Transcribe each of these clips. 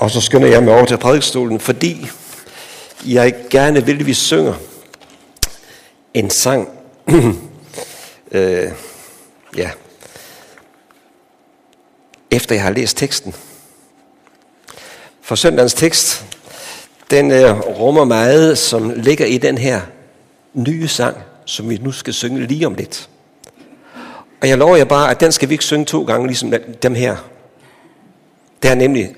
Og så skynder jeg mig over til prædikestolen, fordi jeg gerne vil, at vi synger en sang. øh, ja. Efter jeg har læst teksten. For søndagens tekst, den øh, rummer meget, som ligger i den her nye sang, som vi nu skal synge lige om lidt. Og jeg lover jer bare, at den skal vi ikke synge to gange, ligesom dem her. Det er nemlig,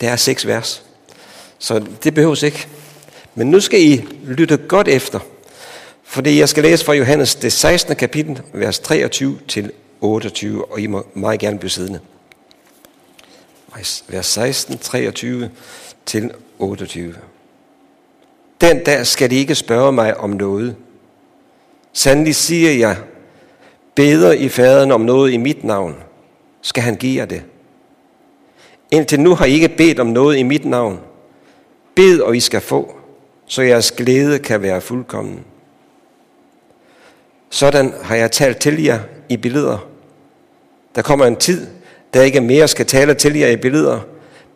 der er seks vers. Så det behøves ikke. Men nu skal I lytte godt efter. Fordi jeg skal læse fra Johannes det 16. kapitel, vers 23 til 28, og I må meget gerne blive siddende. Vers 16, 23 til 28. Den dag skal de ikke spørge mig om noget. Sandelig siger jeg, beder i faderen om noget i mit navn, skal han give jer det. Indtil nu har I ikke bedt om noget i mit navn. Bed, og I skal få, så jeres glæde kan være fuldkommen. Sådan har jeg talt til jer i billeder. Der kommer en tid, der ikke mere skal tale til jer i billeder,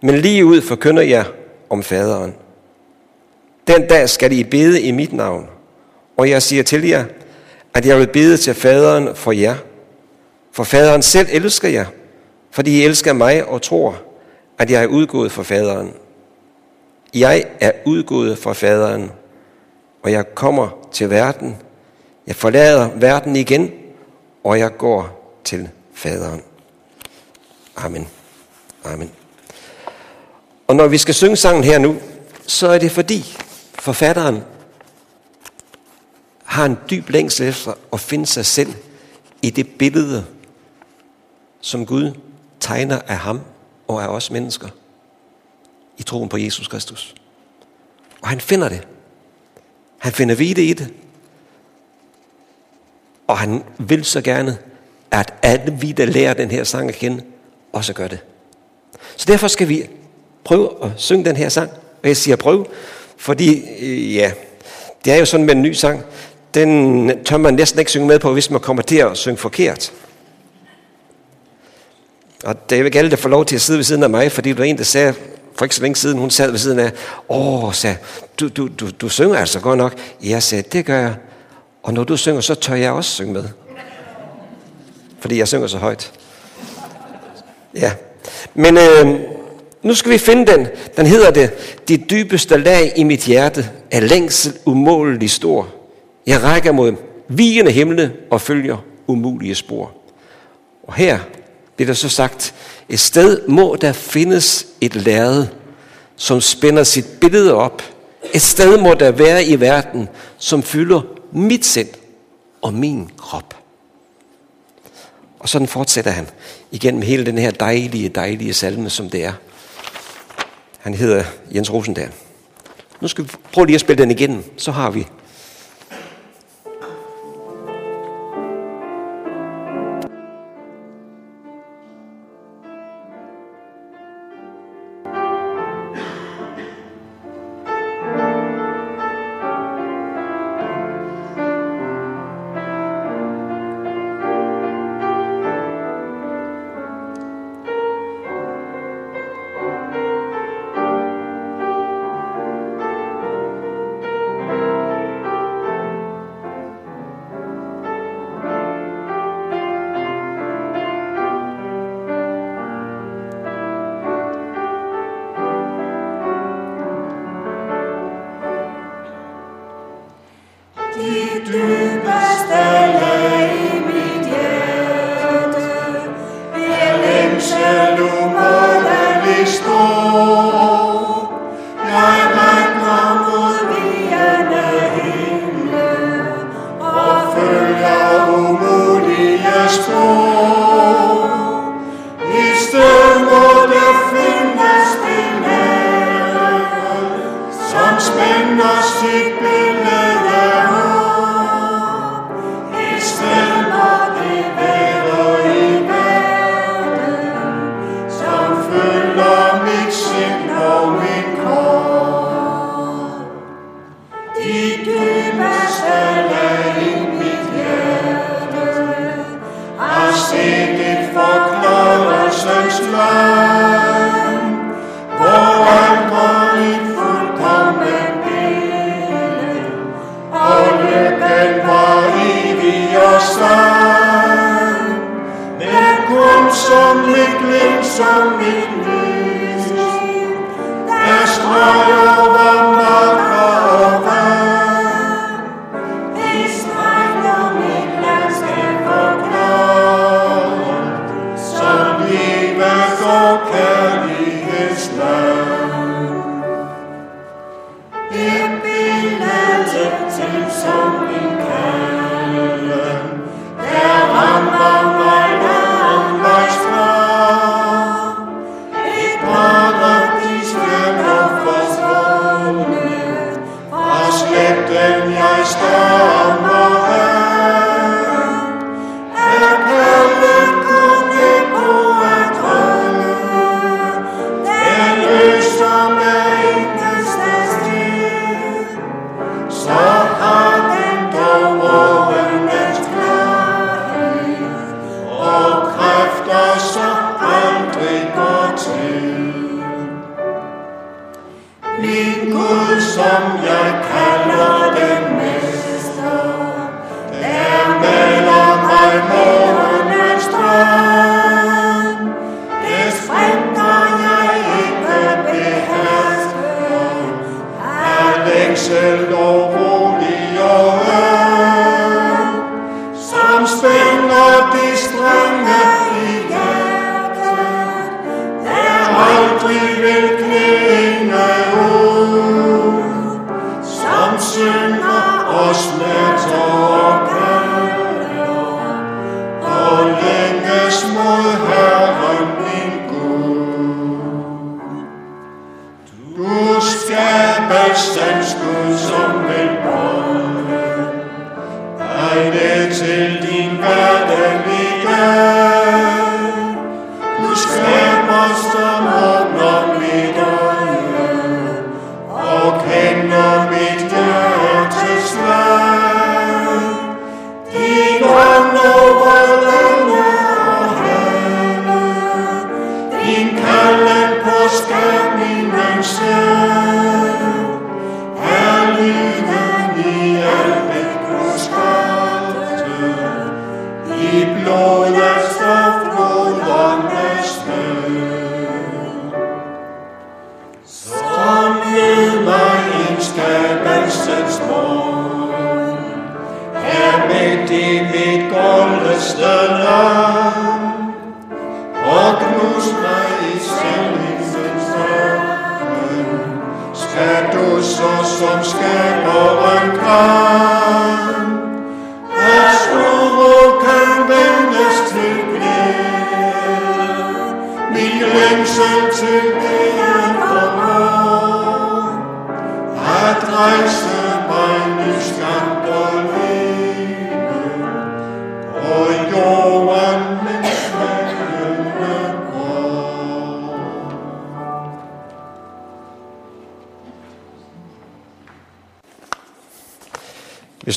men lige ud forkynder jeg om faderen. Den dag skal I bede i mit navn, og jeg siger til jer, at jeg vil bede til faderen for jer. For faderen selv elsker jer, fordi I elsker mig og tror, at jeg er udgået fra faderen. Jeg er udgået fra faderen, og jeg kommer til verden. Jeg forlader verden igen, og jeg går til faderen. Amen. Amen. Og når vi skal synge sangen her nu, så er det fordi forfatteren har en dyb længsel efter at finde sig selv i det billede, som Gud tegner af ham og af os mennesker i troen på Jesus Kristus. Og han finder det. Han finder hvide i det. Og han vil så gerne, at alle vi, der lærer den her sang at kende, også gør det. Så derfor skal vi prøve at synge den her sang. Og jeg siger prøv, fordi øh, ja, det er jo sådan med en ny sang. Den tør man næsten ikke synge med på, hvis man kommer til at synge forkert. Og det er ikke alle, der får lov til at sidde ved siden af mig, fordi der var en, der sagde for ikke så længe siden, hun sad ved siden af, åh, sagde, du, du, du, du synger altså godt nok. Jeg sagde, det gør jeg. Og når du synger, så tør jeg også synge med. Fordi jeg synger så højt. Ja. Men øh, nu skal vi finde den. Den hedder det, de dybeste lag i mit hjerte er længsel umådelig stor. Jeg rækker mod vigende himle og følger umulige spor. Og her bliver der så sagt, et sted må der findes et lærred, som spænder sit billede op. Et sted må der være i verden, som fylder mit sind og min krop. Og sådan fortsætter han igennem hele den her dejlige, dejlige salme, som det er. Han hedder Jens Rosendal. Nu skal vi prøve lige at spille den igen, så har vi zum Mitglied, zum Mitglied, der Streuer. Min Gud,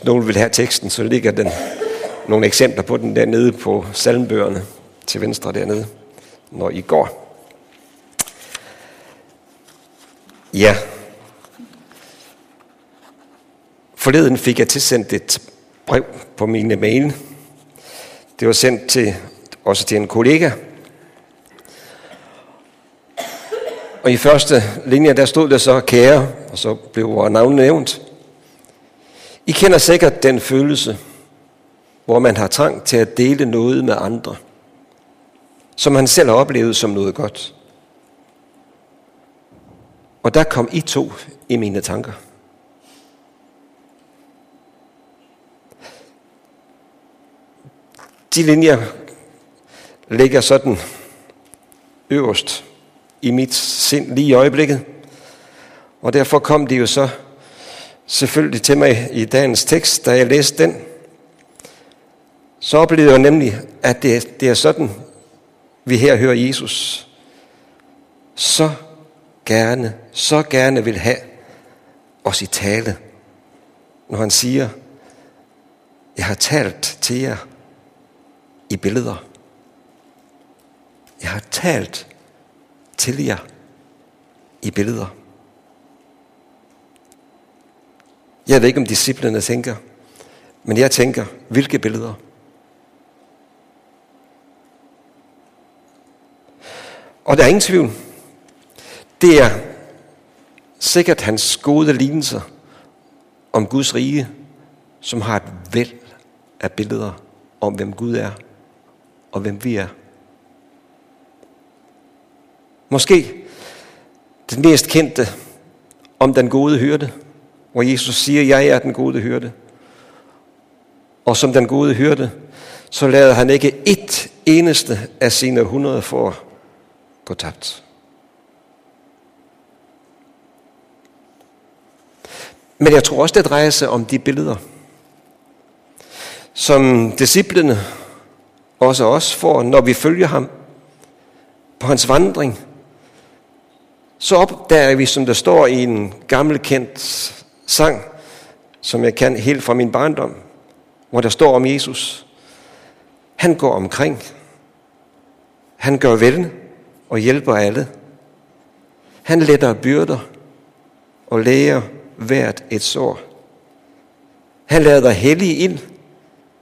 nogen vil have teksten, så ligger den nogle eksempler på den dernede på salmbøgerne til venstre dernede, når I går. Ja. Forleden fik jeg tilsendt et brev på mine mail. Det var sendt til, også til en kollega. Og i første linje, der stod der så kære, og så blev vores navn nævnt. I kender sikkert den følelse, hvor man har trang til at dele noget med andre, som man selv har oplevet som noget godt. Og der kom I to i mine tanker. De linjer ligger sådan øverst i mit sind lige i øjeblikket. Og derfor kom de jo så selvfølgelig til mig i dagens tekst, da jeg læste den. Så oplevede jeg nemlig, at det, det er sådan, vi her hører Jesus så gerne, så gerne vil have os i tale, når han siger, jeg har talt til jer i billeder. Jeg har talt til jer i billeder. Jeg ved ikke, om disciplene tænker, men jeg tænker, hvilke billeder? Og der er ingen tvivl. Det er sikkert hans gode lignelser om Guds rige, som har et væld af billeder om, hvem Gud er og hvem vi er. Måske den mest kendte om den gode hyrde, hvor Jesus siger, jeg er den gode hyrde. Og som den gode hyrde, så lader han ikke et eneste af sine hundrede for gå tabt. Men jeg tror også, det drejer sig om de billeder, som disciplene, også os, får, når vi følger ham på hans vandring. Så opdager vi, som der står i en gammel kendt sang, som jeg kan helt fra min barndom, hvor der står om Jesus. Han går omkring. Han gør vel og hjælper alle. Han letter byrder og læger hvert et sår. Han lader hellig ind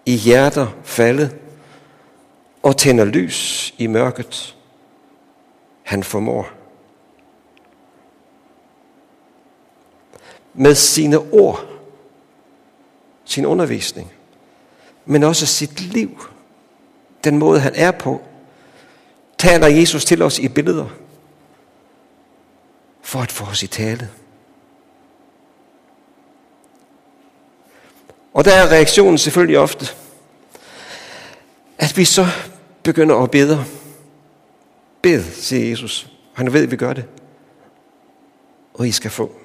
i hjerter falde og tænder lys i mørket. Han formår. Med sine ord, sin undervisning, men også sit liv, den måde han er på, taler Jesus til os i billeder for at få os i tale. Og der er reaktionen selvfølgelig ofte, at vi så begynder at bede. Bed, siger Jesus. Han ved, at vi gør det. Og I skal få.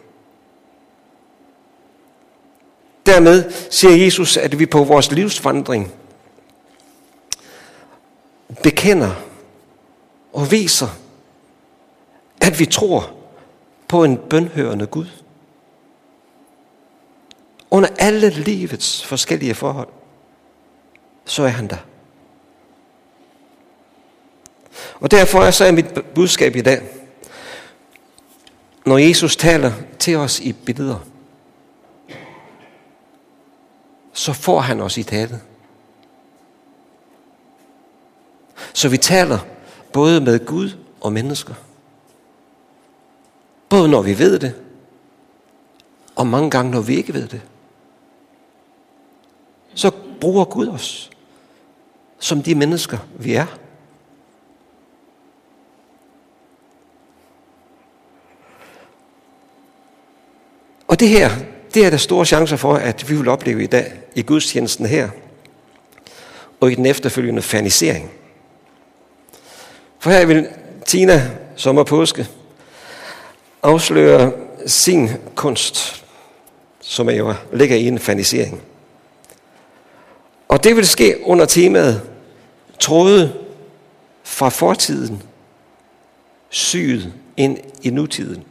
Dermed siger Jesus, at vi på vores livsvandring bekender og viser, at vi tror på en bønhørende Gud. Under alle livets forskellige forhold, så er han der. Og derfor er så mit budskab i dag, når Jesus taler til os i billeder, så får han os i tale. Så vi taler både med Gud og mennesker. Både når vi ved det, og mange gange når vi ikke ved det. Så bruger Gud os som de mennesker, vi er. Og det her, det er der store chancer for, at vi vil opleve i dag i gudstjenesten her, og i den efterfølgende fanisering. For her vil Tina sommer påske afsløre sin kunst, som jo ligger i en fanisering. Og det vil ske under temaet tråde fra fortiden, syet ind i nutiden.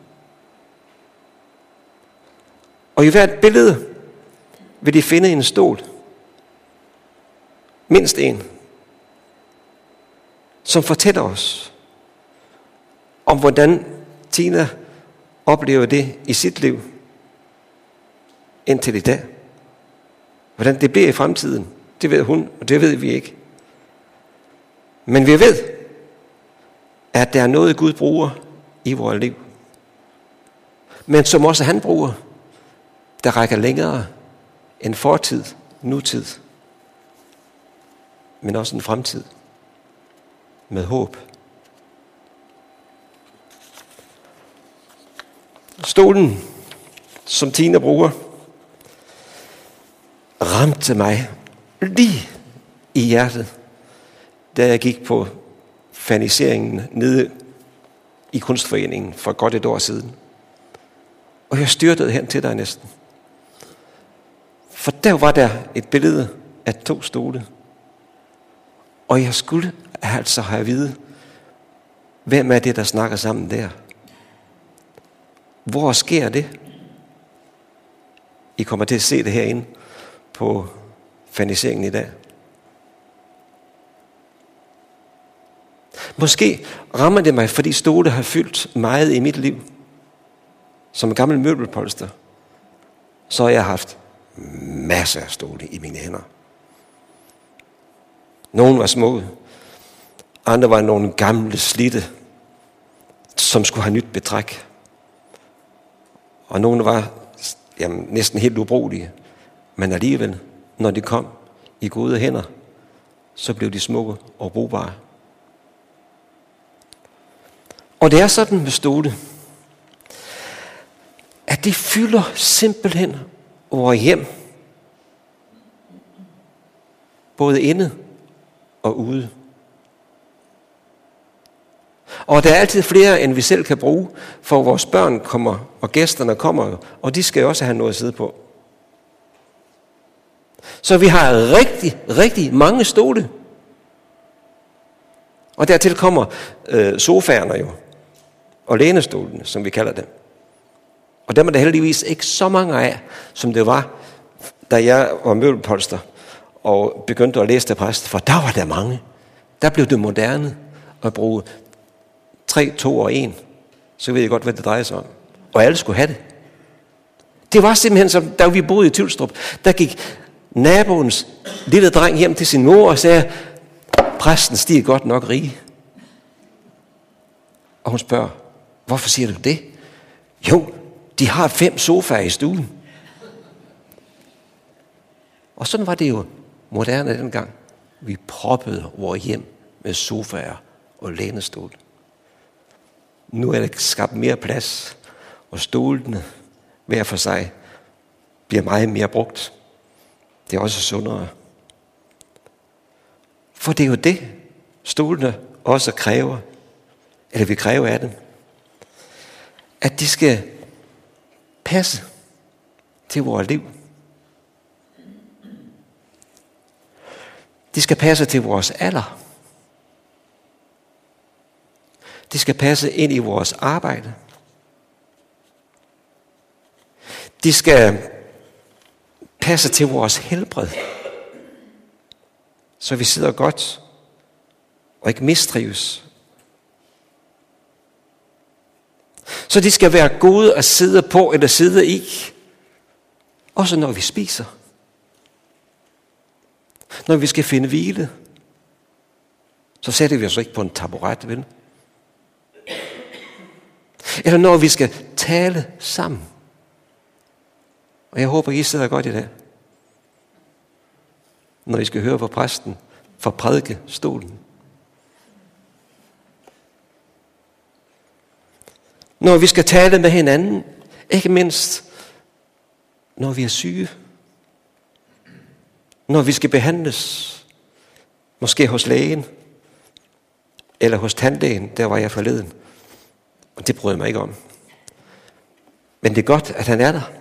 Og i hvert billede vil de finde en stol. Mindst en. Som fortæller os om, hvordan Tina oplever det i sit liv indtil i dag. Hvordan det bliver i fremtiden, det ved hun, og det ved vi ikke. Men vi ved, at der er noget, Gud bruger i vores liv. Men som også han bruger der rækker længere end fortid, nutid, men også en fremtid med håb. Stolen, som Tina bruger, ramte mig lige i hjertet, da jeg gik på faniseringen nede i kunstforeningen for godt et år siden. Og jeg styrtede hen til dig næsten. For der var der et billede af to stole. Og jeg skulle altså have at vide, hvem er det, der snakker sammen der? Hvor sker det? I kommer til at se det herinde på faniseringen i dag. Måske rammer det mig, fordi stole har fyldt meget i mit liv. Som en gammel møbelpolster. Så har jeg haft masser af stole i mine hænder. Nogle var små, andre var nogle gamle, slitte som skulle have nyt betræk. Og nogle var jamen, næsten helt ubrugelige. Men alligevel, når de kom i gode hænder, så blev de smukke og brugbare. Og det er sådan med stole, at det fylder simpelthen vores hjem. Både inde og ude. Og der er altid flere, end vi selv kan bruge, for vores børn kommer, og gæsterne kommer, og de skal også have noget at sidde på. Så vi har rigtig, rigtig mange stole. Og dertil kommer øh, sofaerne jo, og lænestolene, som vi kalder dem. Og dem er der heldigvis ikke så mange af, som det var, da jeg var møbelpolster og begyndte at læse det præst, for der var der mange. Der blev det moderne at bruge 3, 2 og 1. Så ved jeg godt, hvad det drejer sig om. Og alle skulle have det. Det var simpelthen som, da vi boede i Tylstrup, der gik naboens lille dreng hjem til sin mor og sagde, præsten stiger godt nok rige. Og hun spørger, hvorfor siger du det? Jo, de har fem sofaer i stuen. Og sådan var det jo moderne dengang. Vi proppede vores hjem med sofaer og lænestol. Nu er der skabt mere plads, og stolene hver for sig bliver meget mere brugt. Det er også sundere. For det er jo det, stolene også kræver, eller vi kræver af dem, at de skal passe til vores liv. De skal passe til vores alder. De skal passe ind i vores arbejde. De skal passe til vores helbred. Så vi sidder godt og ikke mistrives. Så de skal være gode at sidde på eller sidde i. Også når vi spiser. Når vi skal finde hvile, så sætter vi os ikke på en taburet, vel? Eller når vi skal tale sammen. Og jeg håber, I sidder godt i dag. Når I skal høre på præsten for stolen. Når vi skal tale med hinanden, ikke mindst når vi er syge. Når vi skal behandles, måske hos lægen, eller hos tandlægen, der var jeg forleden. Og det bryder jeg mig ikke om. Men det er godt, at han er der.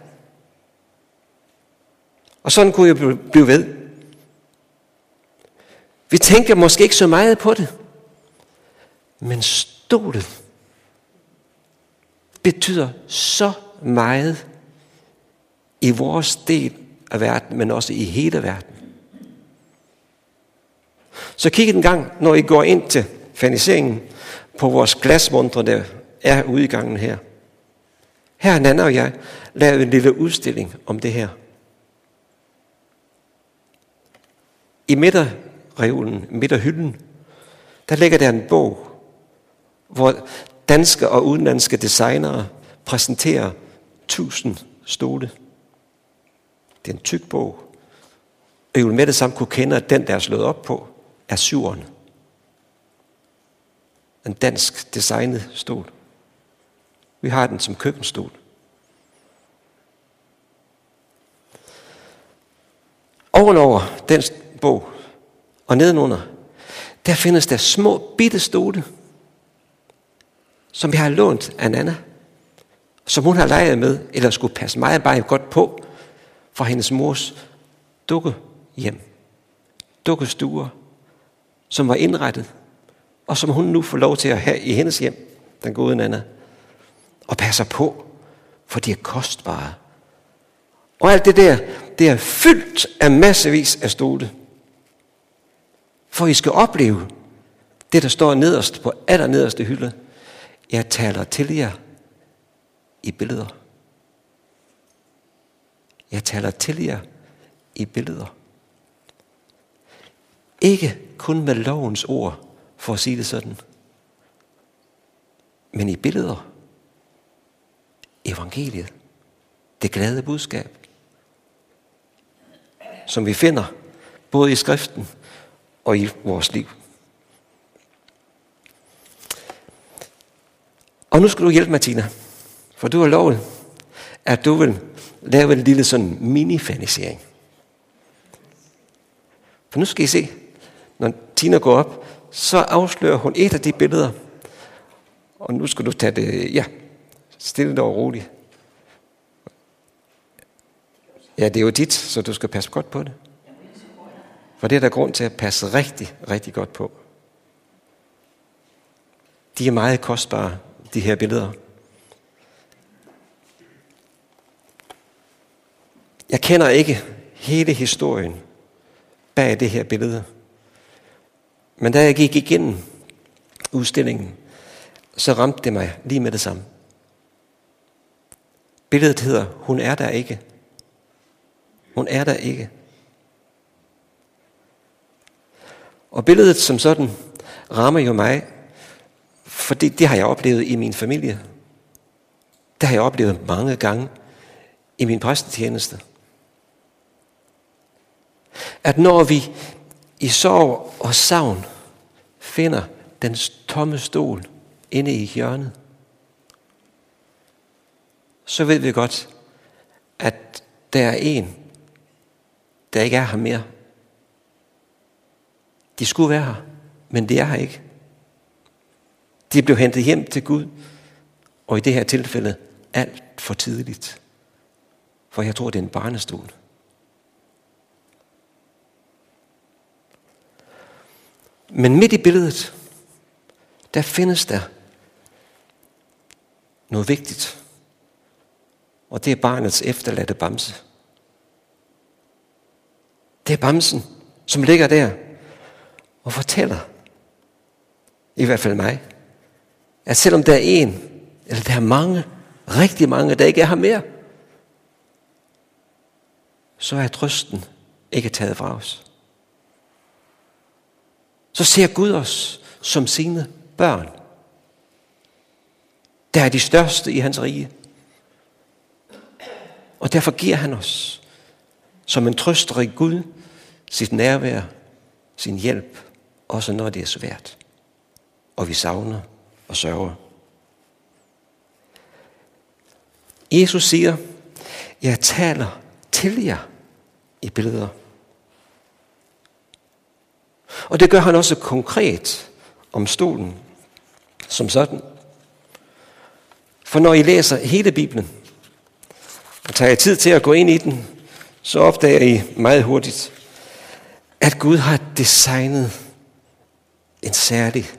Og sådan kunne jeg blive ved. Vi tænker måske ikke så meget på det. Men stolen betyder så meget i vores del af verden, men også i hele verden. Så kig en gang, når I går ind til faniseringen på vores glasmontre, der er ude i gangen her. Her har Nana og jeg lavet en lille udstilling om det her. I midterreolen, midterhylden, der ligger der en bog, hvor danske og udenlandske designere præsenterer tusind stole. Det er en tyk bog. Og I vil med det samme kunne kende, at den, der er slået op på, er syveren. En dansk designet stol. Vi har den som køkkenstol. Ovenover den bog og nedenunder, der findes der små bitte stole, som jeg har lånt af Nana, som hun har leget med, eller skulle passe meget bare godt på, fra hendes mors dukkehjem, dukkestuer, som var indrettet, og som hun nu får lov til at have i hendes hjem, den gode Nana, og passer på, for de er kostbare. Og alt det der, det er fyldt af massevis af stole. For I skal opleve det, der står nederst på allernederste hylde. Jeg taler til jer i billeder. Jeg taler til jer i billeder. Ikke kun med lovens ord, for at sige det sådan, men i billeder. Evangeliet. Det glade budskab. Som vi finder både i skriften og i vores liv. Og nu skal du hjælpe mig, Tina. For du har lovet, at du vil lave en lille sådan mini-fanisering. For nu skal I se, når Tina går op, så afslører hun et af de billeder. Og nu skal du tage det, ja, stille og roligt. Ja, det er jo dit, så du skal passe godt på det. For det er der grund til at passe rigtig, rigtig godt på. De er meget kostbare, de her billeder. Jeg kender ikke hele historien bag det her billede. Men da jeg gik igennem udstillingen, så ramte det mig lige med det samme. Billedet hedder, hun er der ikke. Hun er der ikke. Og billedet som sådan rammer jo mig, fordi det har jeg oplevet i min familie. Det har jeg oplevet mange gange i min præstetjeneste. At når vi i sorg og savn finder den tomme stol inde i hjørnet, så ved vi godt, at der er en, der ikke er her mere. De skulle være her, men det er her ikke. De blev hentet hjem til Gud, og i det her tilfælde alt for tidligt. For jeg tror, det er en barnestol. Men midt i billedet, der findes der noget vigtigt. Og det er barnets efterladte bamse. Det er bamsen, som ligger der og fortæller, i hvert fald mig, at selvom der er en, eller der er mange, rigtig mange, der ikke er her mere, så er trøsten ikke taget fra os. Så ser Gud os som sine børn. Der er de største i hans rige. Og derfor giver han os som en trøsterig Gud sit nærvær, sin hjælp, også når det er svært, og vi savner og sørger. Jesus siger, jeg taler til jer i billeder. Og det gør han også konkret om stolen som sådan. For når I læser hele Bibelen, og tager tid til at gå ind i den, så opdager I meget hurtigt, at Gud har designet en særlig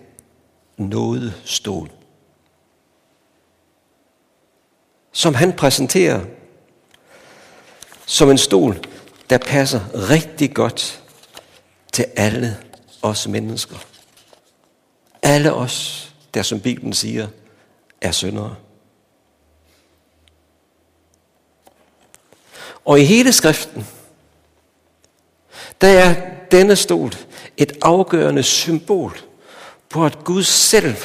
nådestol, som han præsenterer som en stol, der passer rigtig godt til alle os mennesker. Alle os, der som Bibelen siger, er syndere. Og i hele skriften, der er denne stol et afgørende symbol på, at Gud selv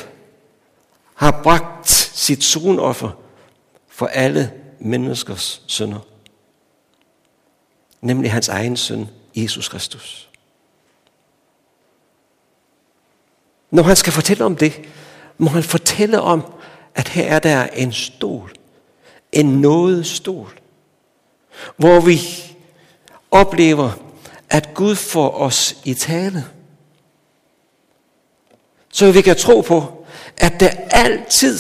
har bragt sit sonoffer for alle menneskers synder. Nemlig hans egen søn, Jesus Kristus. Når han skal fortælle om det, må han fortælle om, at her er der en stol. En nådestol. Hvor vi oplever, at Gud får os i tale. Så vi kan tro på, at der altid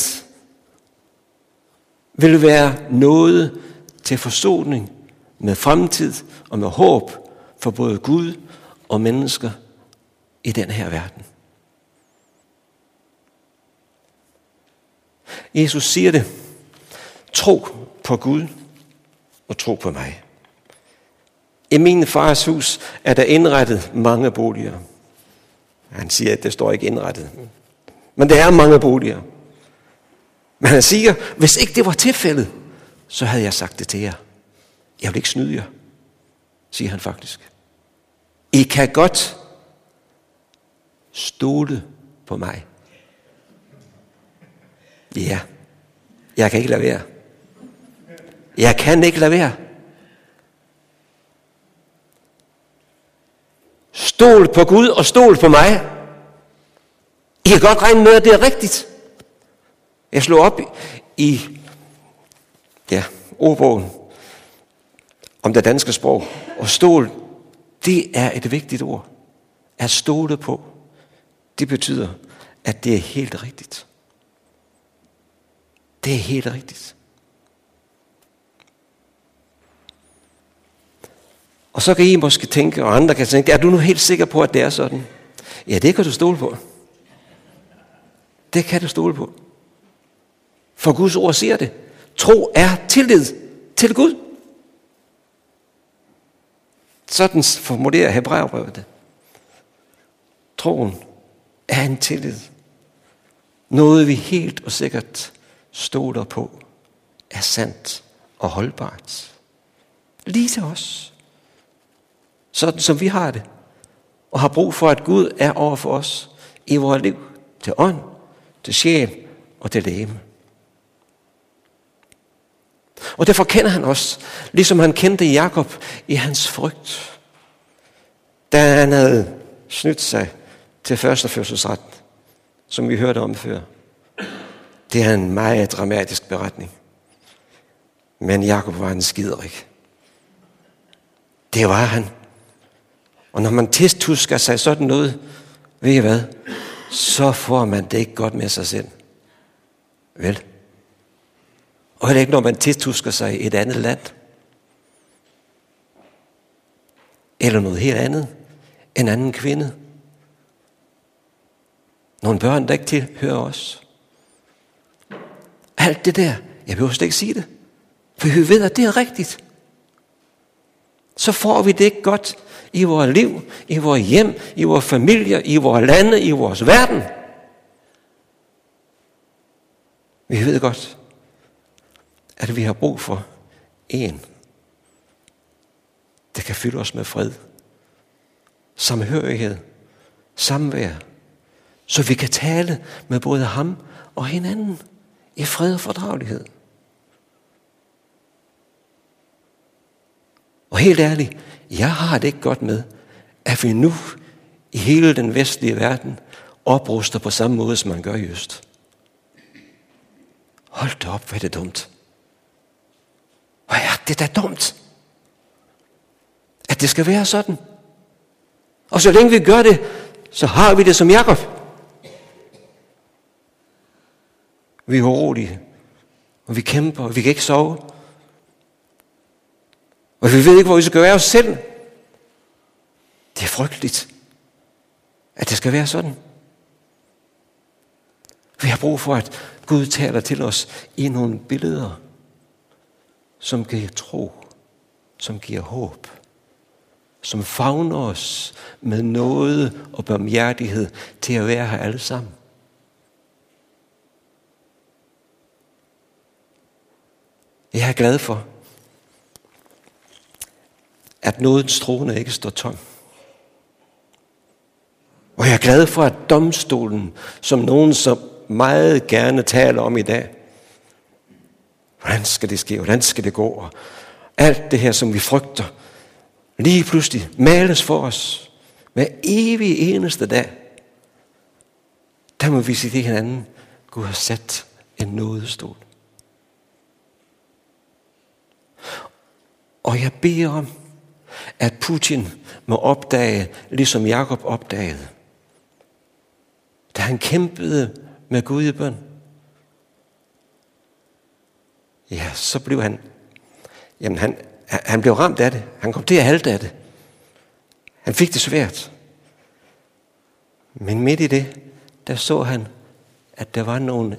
vil være noget til forsoning med fremtid og med håb for både Gud og mennesker i den her verden. Jesus siger det. Tro på Gud og tro på mig. I min fars hus er der indrettet mange boliger. Han siger, at det står ikke indrettet. Men der er mange boliger. Men han siger, hvis ikke det var tilfældet, så havde jeg sagt det til jer. Jeg vil ikke snyde jer, siger han faktisk. I kan godt stole på mig. Ja, jeg kan ikke lade være. Jeg kan ikke lade være. Stol på Gud og stol på mig. I kan godt regne med, at det er rigtigt. Jeg slog op i ja, ordbogen om det danske sprog. Og stol, det er et vigtigt ord. At stole på, det betyder, at det er helt rigtigt. Det er helt rigtigt. Og så kan I måske tænke, og andre kan tænke, er du nu helt sikker på, at det er sådan? Ja, det kan du stole på. Det kan du stole på. For Guds ord siger det. Tro er tillid til Gud. Sådan formulerer Hebræerbrevet det. Troen er en tillid. Noget vi helt og sikkert stoler på, er sandt og holdbart. Lige til os. Sådan som vi har det. Og har brug for, at Gud er over for os i vores liv. Til ånd, til sjæl og til læme. Og derfor kender han os, ligesom han kendte Jakob i hans frygt. Da han havde snydt sig til første fødselsret, som vi hørte om før. Det er en meget dramatisk beretning. Men Jakob var en skiderik. Det var han. Og når man testhusker sig sådan noget, ved I hvad, så får man det ikke godt med sig selv. Vel? Og heller ikke, når man testhusker sig i et andet land. Eller noget helt andet. En anden kvinde. Nogle børn, der ikke tilhører os. Alt det der, jeg behøver slet ikke sige det. For vi ved, at det er rigtigt. Så får vi det ikke godt i vores liv, i vores hjem, i vores familier, i vores lande, i vores verden. Vi ved godt, at vi har brug for en, der kan fylde os med fred, samhørighed, samvær, så vi kan tale med både ham og hinanden i fred og fordragelighed. Og helt ærligt, jeg har det ikke godt med, at vi nu i hele den vestlige verden opruster på samme måde, som man gør i Øst. Hold da op, hvad er det dumt. Hvor er det da dumt, at det skal være sådan. Og så længe vi gør det, så har vi det som Jakob. Vi er urolige, og vi kæmper, og vi kan ikke sove. Og vi ved ikke, hvor vi skal gøre os selv. Det er frygteligt, at det skal være sådan. Vi har brug for, at Gud taler til os i nogle billeder, som giver tro, som giver håb, som fagner os med noget og barmhjertighed til at være her alle sammen. Jeg er glad for, at nådens trone ikke står tom. Og jeg er glad for, at domstolen, som nogen så meget gerne taler om i dag, hvordan skal det ske, hvordan skal det gå, og alt det her, som vi frygter, lige pludselig males for os hver evig eneste dag. Der må vi sige til hinanden, Gud har sat en nådestol. Og jeg beder om, at Putin må opdage, ligesom Jakob opdagede, da han kæmpede med Gud i bøn. Ja, så blev han, jamen han, han blev ramt af det. Han kom til at halte af det. Han fik det svært. Men midt i det, der så han, at der var nogle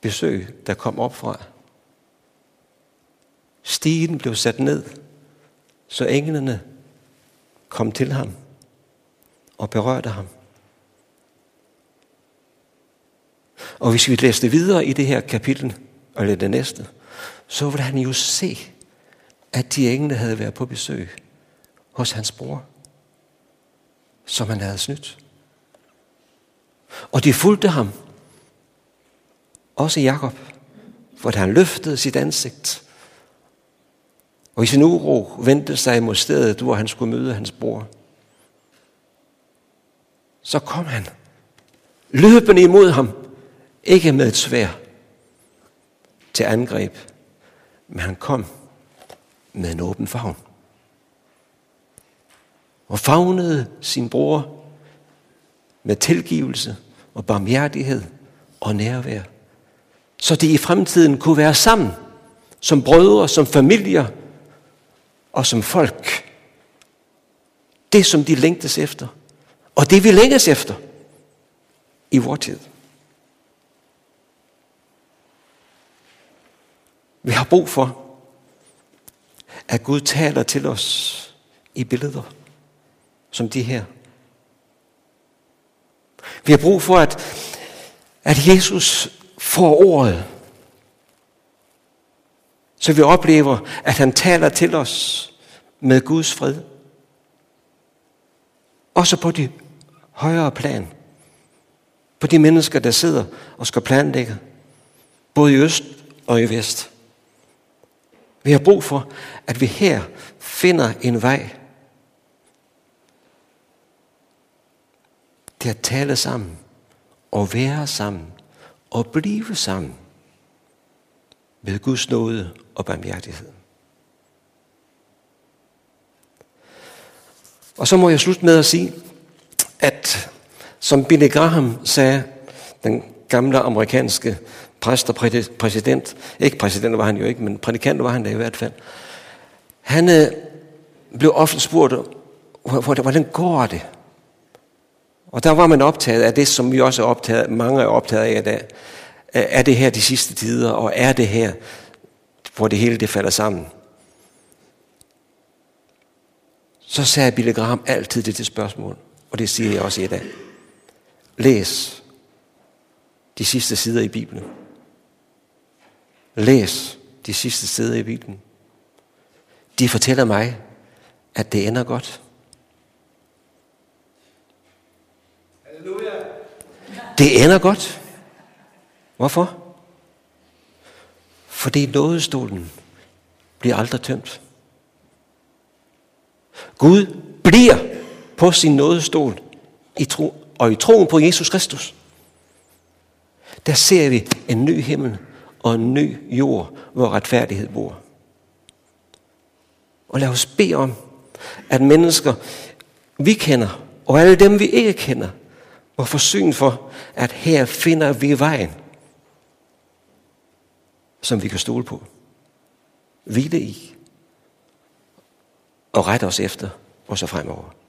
besøg, der kom op fra. Stigen blev sat ned, så englene kom til ham og berørte ham. Og hvis vi læste videre i det her kapitel, eller det næste, så ville han jo se, at de engle havde været på besøg hos hans bror, som han havde snydt. Og de fulgte ham. Også Jakob, hvor han løftede sit ansigt. Og i sin uro vendte sig mod stedet, hvor han skulle møde hans bror. Så kom han, løbende imod ham, ikke med et svær til angreb, men han kom med en åben favn. Og favnede sin bror med tilgivelse og barmhjertighed og nærvær. Så de i fremtiden kunne være sammen som brødre, som familier og som folk. Det, som de længtes efter. Og det, vi længes efter i vores tid. Vi har brug for, at Gud taler til os i billeder som de her. Vi har brug for, at, at Jesus får ordet, så vi oplever, at han taler til os med Guds fred. Også på de højere plan. På de mennesker, der sidder og skal planlægge. Både i øst og i vest. Vi har brug for, at vi her finder en vej til at tale sammen og være sammen og blive sammen med Guds nåde og barmhjertighed. Og så må jeg slutte med at sige, at som Billy Graham sagde, den gamle amerikanske præst og præsident, ikke præsident var han jo ikke, men prædikant var han da i hvert fald, han øh, blev ofte spurgt, hvordan går det? Og der var man optaget af det, som vi også er optaget, mange er optaget af i dag. Er det her de sidste tider, og er det her, hvor det hele det falder sammen? Så sagde Billy Graham altid det til spørgsmål, og det siger jeg også i dag. Læs de sidste sider i Bibelen. Læs de sidste sider i Bibelen. De fortæller mig, at det ender godt. Halleluja. Det ender godt. Hvorfor? Fordi nådestolen bliver aldrig tømt. Gud bliver på sin nådestol i tro, og i troen på Jesus Kristus. Der ser vi en ny himmel og en ny jord, hvor retfærdighed bor. Og lad os bede om, at mennesker, vi kender, og alle dem, vi ikke kender, må få syn for, at her finder vi vejen, som vi kan stole på. Hvile i. Og rette os efter, og så fremover.